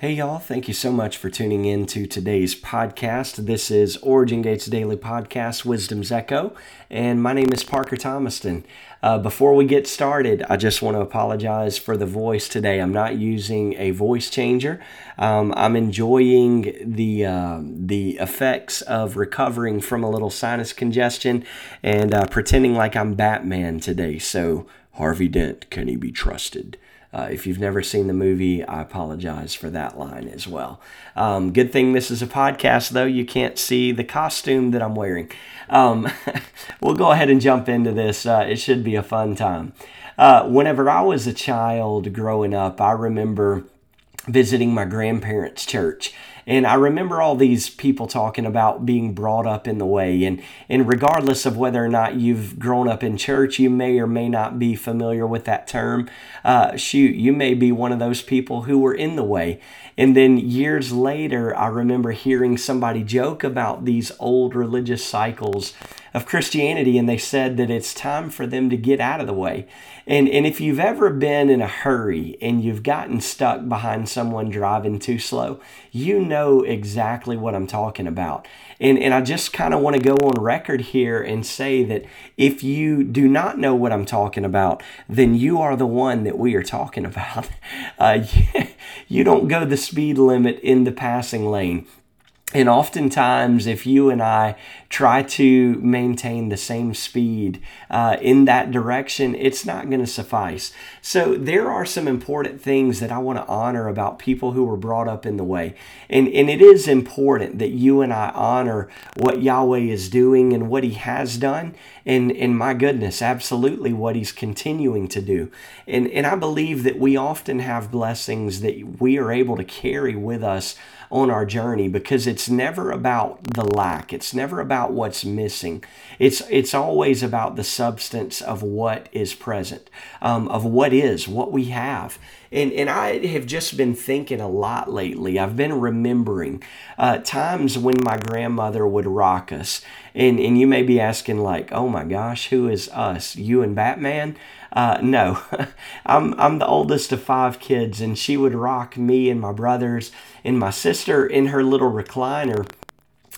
Hey, y'all. Thank you so much for tuning in to today's podcast. This is Origin Gates Daily Podcast, Wisdom's Echo, and my name is Parker Thomaston. Uh, before we get started, I just want to apologize for the voice today. I'm not using a voice changer. Um, I'm enjoying the uh, the effects of recovering from a little sinus congestion and uh, pretending like I'm Batman today. So, Harvey Dent, can he be trusted? Uh, if you've never seen the movie, I apologize for that line as well. Um, good thing this is a podcast, though. You can't see the costume that I'm wearing. Um, we'll go ahead and jump into this. Uh, it should be a fun time. Uh, whenever I was a child growing up, I remember visiting my grandparents' church. And I remember all these people talking about being brought up in the way. And, and regardless of whether or not you've grown up in church, you may or may not be familiar with that term. Uh, shoot, you may be one of those people who were in the way. And then years later, I remember hearing somebody joke about these old religious cycles of Christianity, and they said that it's time for them to get out of the way. And, and if you've ever been in a hurry and you've gotten stuck behind someone driving too slow, you know exactly what I'm talking about. And, and I just kind of want to go on record here and say that if you do not know what I'm talking about, then you are the one that we are talking about. Uh, you don't go the speed limit in the passing lane. And oftentimes, if you and I try to maintain the same speed uh, in that direction, it's not going to suffice. So, there are some important things that I want to honor about people who were brought up in the way. And, and it is important that you and I honor what Yahweh is doing and what He has done. And, and my goodness, absolutely what He's continuing to do. And, and I believe that we often have blessings that we are able to carry with us on our journey because it's never about the lack. It's never about what's missing. It's it's always about the substance of what is present, um, of what is, what we have. And, and I have just been thinking a lot lately. I've been remembering uh, times when my grandmother would rock us. And, and you may be asking, like, oh my gosh, who is us? You and Batman? Uh, no, I'm, I'm the oldest of five kids, and she would rock me and my brothers and my sister in her little recliner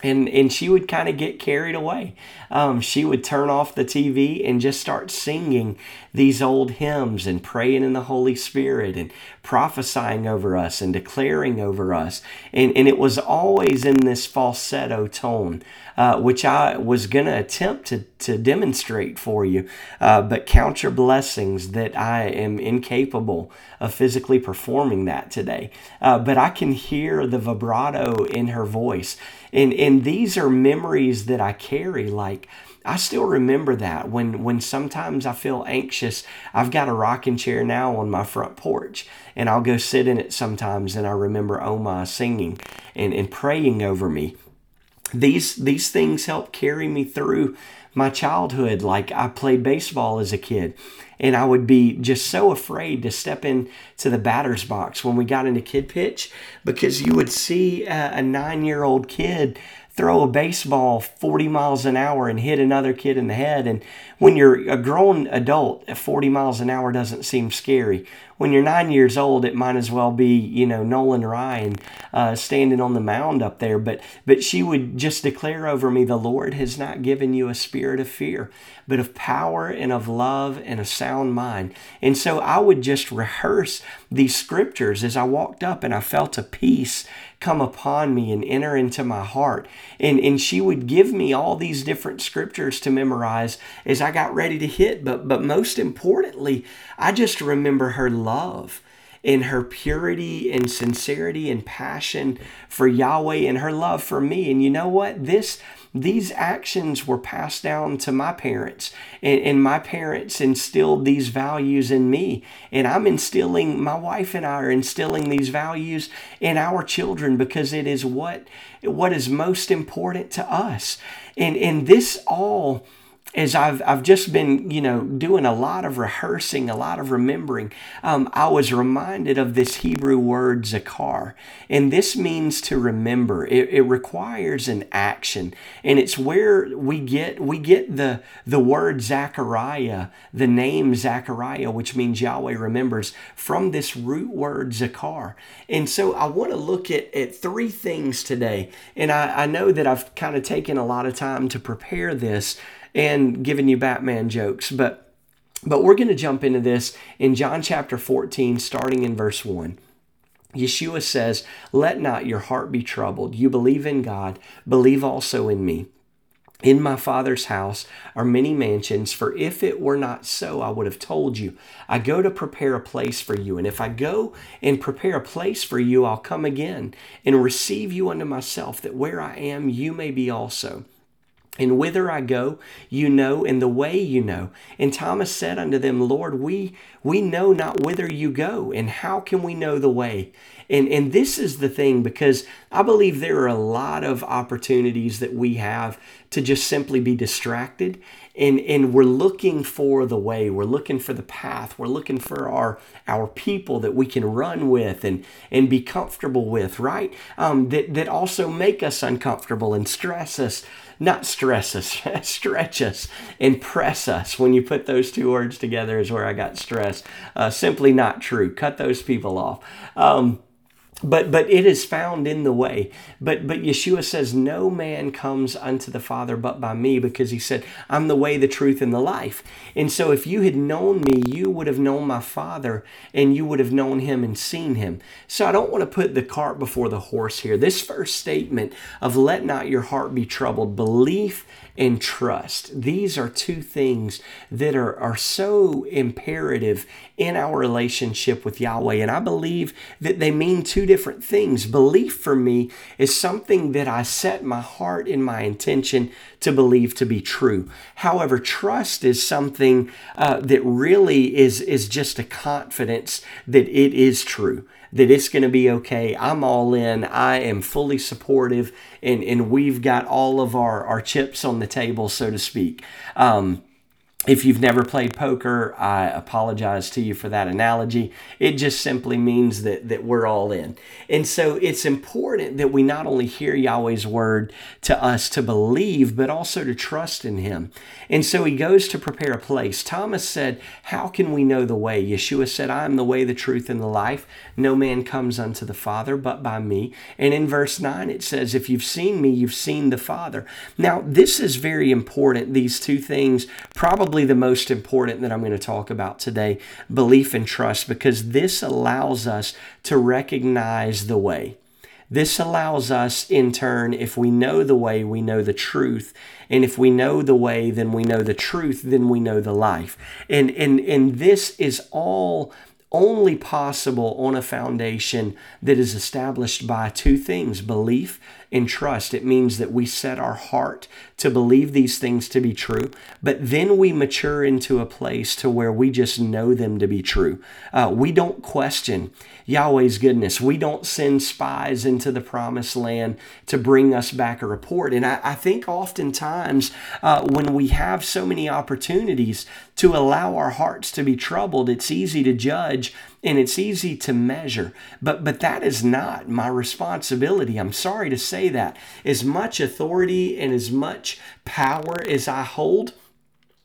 and and she would kind of get carried away. Um, she would turn off the TV and just start singing these old hymns and praying in the Holy Spirit and prophesying over us and declaring over us. And, and it was always in this falsetto tone, uh, which I was to attempt to, to demonstrate for you. Uh, but count your blessings that I am incapable of physically performing that today. Uh, but I can hear the vibrato in her voice. And, and these are memories that I carry. Like, I still remember that when, when sometimes I feel anxious. I've got a rocking chair now on my front porch, and I'll go sit in it sometimes, and I remember Oma singing and, and praying over me. These, these things help carry me through my childhood. Like I played baseball as a kid, and I would be just so afraid to step into the batter's box when we got into kid pitch because you would see a, a nine year old kid throw a baseball 40 miles an hour and hit another kid in the head. And when you're a grown adult, 40 miles an hour doesn't seem scary. When you're nine years old, it might as well be, you know, Nolan Ryan uh, standing on the mound up there. But but she would just declare over me, the Lord has not given you a spirit of fear, but of power and of love and a sound mind. And so I would just rehearse these scriptures as I walked up, and I felt a peace come upon me and enter into my heart. And, and she would give me all these different scriptures to memorize as I got ready to hit. But, but most importantly, I just remember her love in her purity and sincerity and passion for Yahweh and her love for me. And you know what? This these actions were passed down to my parents, and, and my parents instilled these values in me. And I'm instilling, my wife and I are instilling these values in our children because it is what, what is most important to us. And, and this all as I've, I've just been, you know, doing a lot of rehearsing, a lot of remembering, um, I was reminded of this Hebrew word zakar. And this means to remember. It, it requires an action. And it's where we get we get the the word Zachariah, the name Zachariah, which means Yahweh remembers, from this root word zakar. And so I want to look at, at three things today. And I, I know that I've kind of taken a lot of time to prepare this and giving you Batman jokes. But but we're going to jump into this in John chapter 14, starting in verse 1. Yeshua says, Let not your heart be troubled. You believe in God, believe also in me. In my Father's house are many mansions, for if it were not so, I would have told you. I go to prepare a place for you. And if I go and prepare a place for you, I'll come again and receive you unto myself, that where I am, you may be also. And whither I go, you know, and the way you know. And Thomas said unto them, Lord, we we know not whither you go, and how can we know the way? And and this is the thing, because I believe there are a lot of opportunities that we have to just simply be distracted. And and we're looking for the way, we're looking for the path, we're looking for our our people that we can run with and and be comfortable with, right? Um, that that also make us uncomfortable and stress us not stress us, stretch us, and press us. When you put those two words together, is where I got stress. Uh, simply not true. Cut those people off. Um, but but it is found in the way. But but yeshua says no man comes unto the father but by me because he said i'm the way the truth and the life. And so if you had known me you would have known my father and you would have known him and seen him. So i don't want to put the cart before the horse here. This first statement of let not your heart be troubled belief and trust. These are two things that are, are so imperative in our relationship with Yahweh. And I believe that they mean two different things. Belief for me is something that I set my heart and my intention to believe to be true. However, trust is something uh, that really is, is just a confidence that it is true that it's going to be okay. I'm all in. I am fully supportive, and, and we've got all of our, our chips on the table, so to speak. Um, if you've never played poker, I apologize to you for that analogy. It just simply means that, that we're all in. And so it's important that we not only hear Yahweh's word to us to believe, but also to trust in Him. And so he goes to prepare a place. Thomas said, How can we know the way? Yeshua said, I am the way, the truth, and the life. No man comes unto the Father but by me. And in verse 9, it says, If you've seen me, you've seen the Father. Now, this is very important. These two things probably probably the most important that I'm going to talk about today belief and trust, because this allows us to recognize the way. This allows us, in turn, if we know the way, we know the truth. And if we know the way, then we know the truth, then we know the life. And, and, and this is all only possible on a foundation that is established by two things belief and trust. It means that we set our heart to believe these things to be true, but then we mature into a place to where we just know them to be true. Uh, we don't question Yahweh's goodness. We don't send spies into the promised land to bring us back a report. And I, I think oftentimes uh, when we have so many opportunities to allow our hearts to be troubled, it's easy to judge and it's easy to measure. But but that is not my responsibility. I'm sorry to say that. As much authority and as much power as I hold,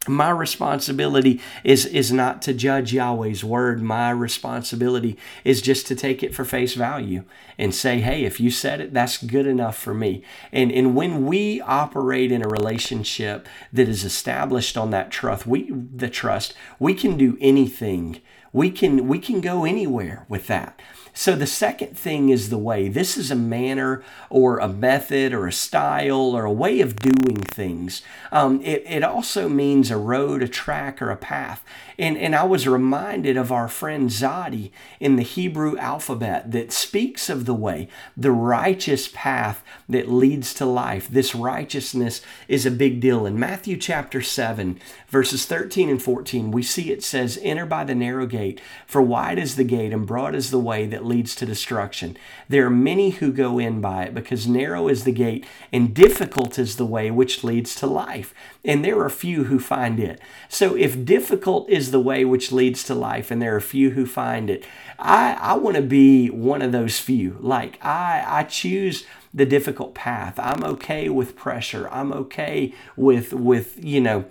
my responsibility is is not to judge Yahweh's word. My responsibility is just to take it for face value and say, "Hey, if you said it, that's good enough for me." And and when we operate in a relationship that is established on that trust, we the trust, we can do anything. We can we can go anywhere with that. So the second thing is the way. This is a manner or a method or a style or a way of doing things. Um, it, it also means a road, a track, or a path. And, and I was reminded of our friend Zadi in the Hebrew alphabet that speaks of the way, the righteous path that leads to life. This righteousness is a big deal. In Matthew chapter 7, verses 13 and 14, we see it says, Enter by the narrow gate, for wide is the gate and broad is the way that leads to destruction. There are many who go in by it because narrow is the gate and difficult is the way which leads to life. And there are few who find it. So if difficult is the way which leads to life and there are few who find it, I, I want to be one of those few. Like I, I choose the difficult path. I'm okay with pressure. I'm okay with with, you know,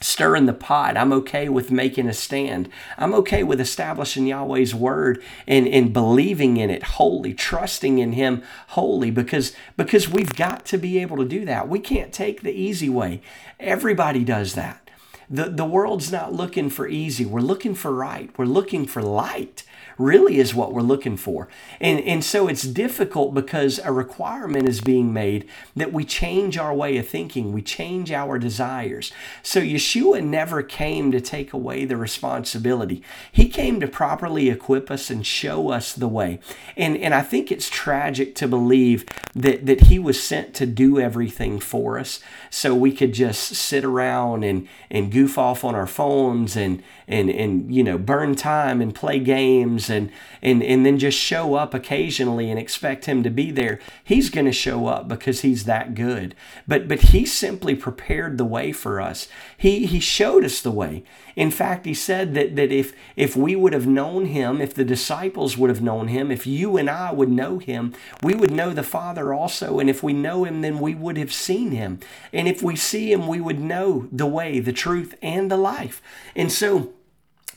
stirring the pot. I'm okay with making a stand. I'm okay with establishing Yahweh's word and, and believing in it wholly, trusting in him wholly because because we've got to be able to do that. We can't take the easy way. Everybody does that. The, the world's not looking for easy. We're looking for right. We're looking for light really is what we're looking for. And, and so it's difficult because a requirement is being made that we change our way of thinking, we change our desires. So Yeshua never came to take away the responsibility, He came to properly equip us and show us the way. And, and I think it's tragic to believe that, that He was sent to do everything for us so we could just sit around and, and goof off on our phones and, and, and you know burn time and play games and, and, and then just show up occasionally and expect him to be there, he's going to show up because he's that good. But, but he simply prepared the way for us. He, he showed us the way. In fact, he said that, that if, if we would have known him, if the disciples would have known him, if you and I would know him, we would know the Father also. And if we know him, then we would have seen him. And if we see him, we would know the way, the truth, and the life. And so,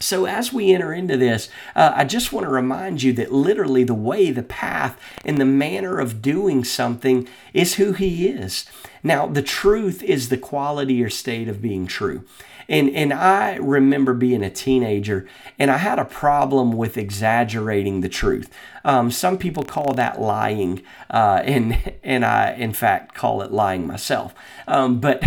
so, as we enter into this, uh, I just want to remind you that literally the way, the path, and the manner of doing something is who He is. Now, the truth is the quality or state of being true. And, and I remember being a teenager and I had a problem with exaggerating the truth. Um, some people call that lying, uh, and, and I, in fact, call it lying myself. Um, but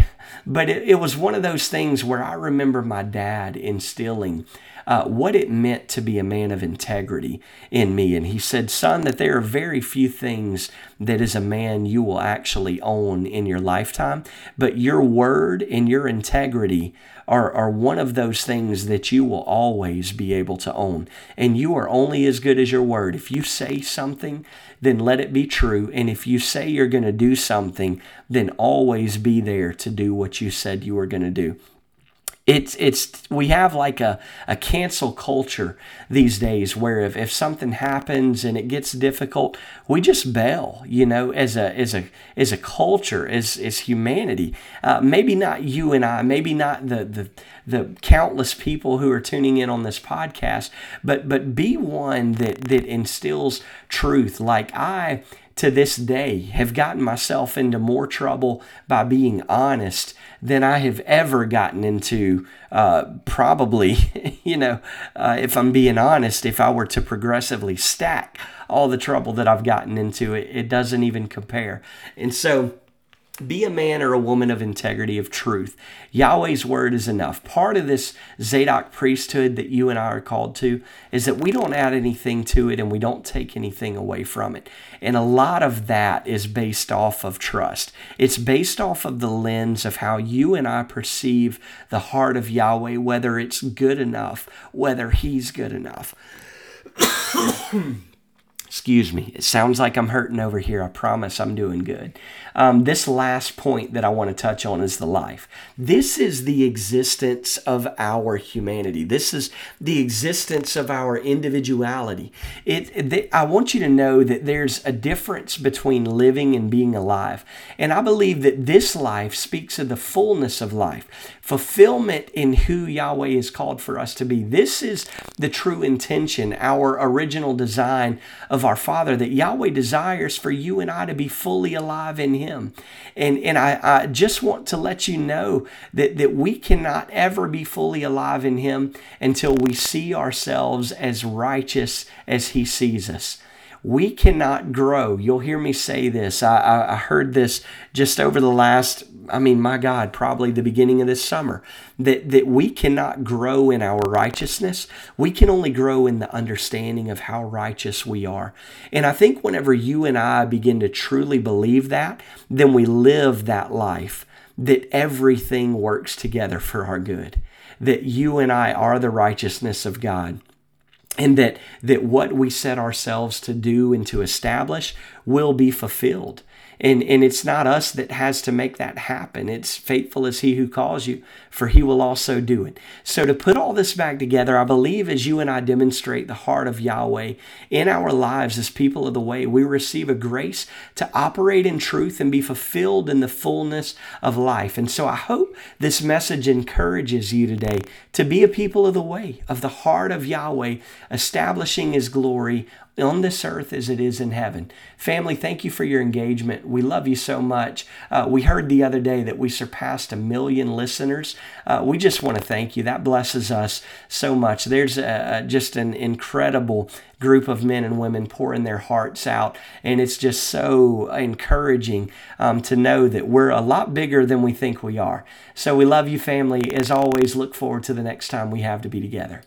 but it, it was one of those things where I remember my dad instilling uh, what it meant to be a man of integrity in me. And he said, Son, that there are very few things that as a man you will actually own in your lifetime, but your word and your integrity are, are one of those things that you will always be able to own. And you are only as good as your word. If you say something, then let it be true. And if you say you're going to do something, then always be there to do what you said you were going to do it's it's we have like a, a cancel culture these days where if, if something happens and it gets difficult we just bail you know as a as a as a culture as as humanity. Uh, maybe not you and i maybe not the the the countless people who are tuning in on this podcast but but be one that that instills truth. Like i to this day have gotten myself into more trouble by being honest than I have ever gotten into. Uh, probably, you know, uh, if I'm being honest, if I were to progressively stack all the trouble that I've gotten into, it, it doesn't even compare. And so, be a man or a woman of integrity, of truth. Yahweh's word is enough. Part of this Zadok priesthood that you and I are called to is that we don't add anything to it and we don't take anything away from it. And a lot of that is based off of trust. It's based off of the lens of how you and I perceive the heart of Yahweh, whether it's good enough, whether He's good enough. Excuse me. It sounds like I'm hurting over here. I promise I'm doing good. Um, this last point that I want to touch on is the life. This is the existence of our humanity. This is the existence of our individuality. It, I want you to know that there's a difference between living and being alive. And I believe that this life speaks of the fullness of life, fulfillment in who Yahweh is called for us to be. This is the true intention, our original design of our Father, that Yahweh desires for you and I to be fully alive in Him. And, and I, I just want to let you know that, that we cannot ever be fully alive in Him until we see ourselves as righteous as He sees us we cannot grow. You'll hear me say this. I, I, heard this just over the last, I mean, my God, probably the beginning of this summer, that, that we cannot grow in our righteousness. We can only grow in the understanding of how righteous we are. And I think whenever you and I begin to truly believe that, then we live that life, that everything works together for our good, that you and I are the righteousness of God and that that what we set ourselves to do and to establish will be fulfilled and and it's not us that has to make that happen. It's faithful as he who calls you for he will also do it. So to put all this back together i believe as you and i demonstrate the heart of yahweh in our lives as people of the way we receive a grace to operate in truth and be fulfilled in the fullness of life. And so i hope this message encourages you today to be a people of the way of the heart of yahweh establishing his glory on this earth as it is in heaven. Family, thank you for your engagement. We love you so much. Uh, we heard the other day that we surpassed a million listeners. Uh, we just want to thank you. That blesses us so much. There's a, a, just an incredible group of men and women pouring their hearts out, and it's just so encouraging um, to know that we're a lot bigger than we think we are. So we love you, family. As always, look forward to the next time we have to be together.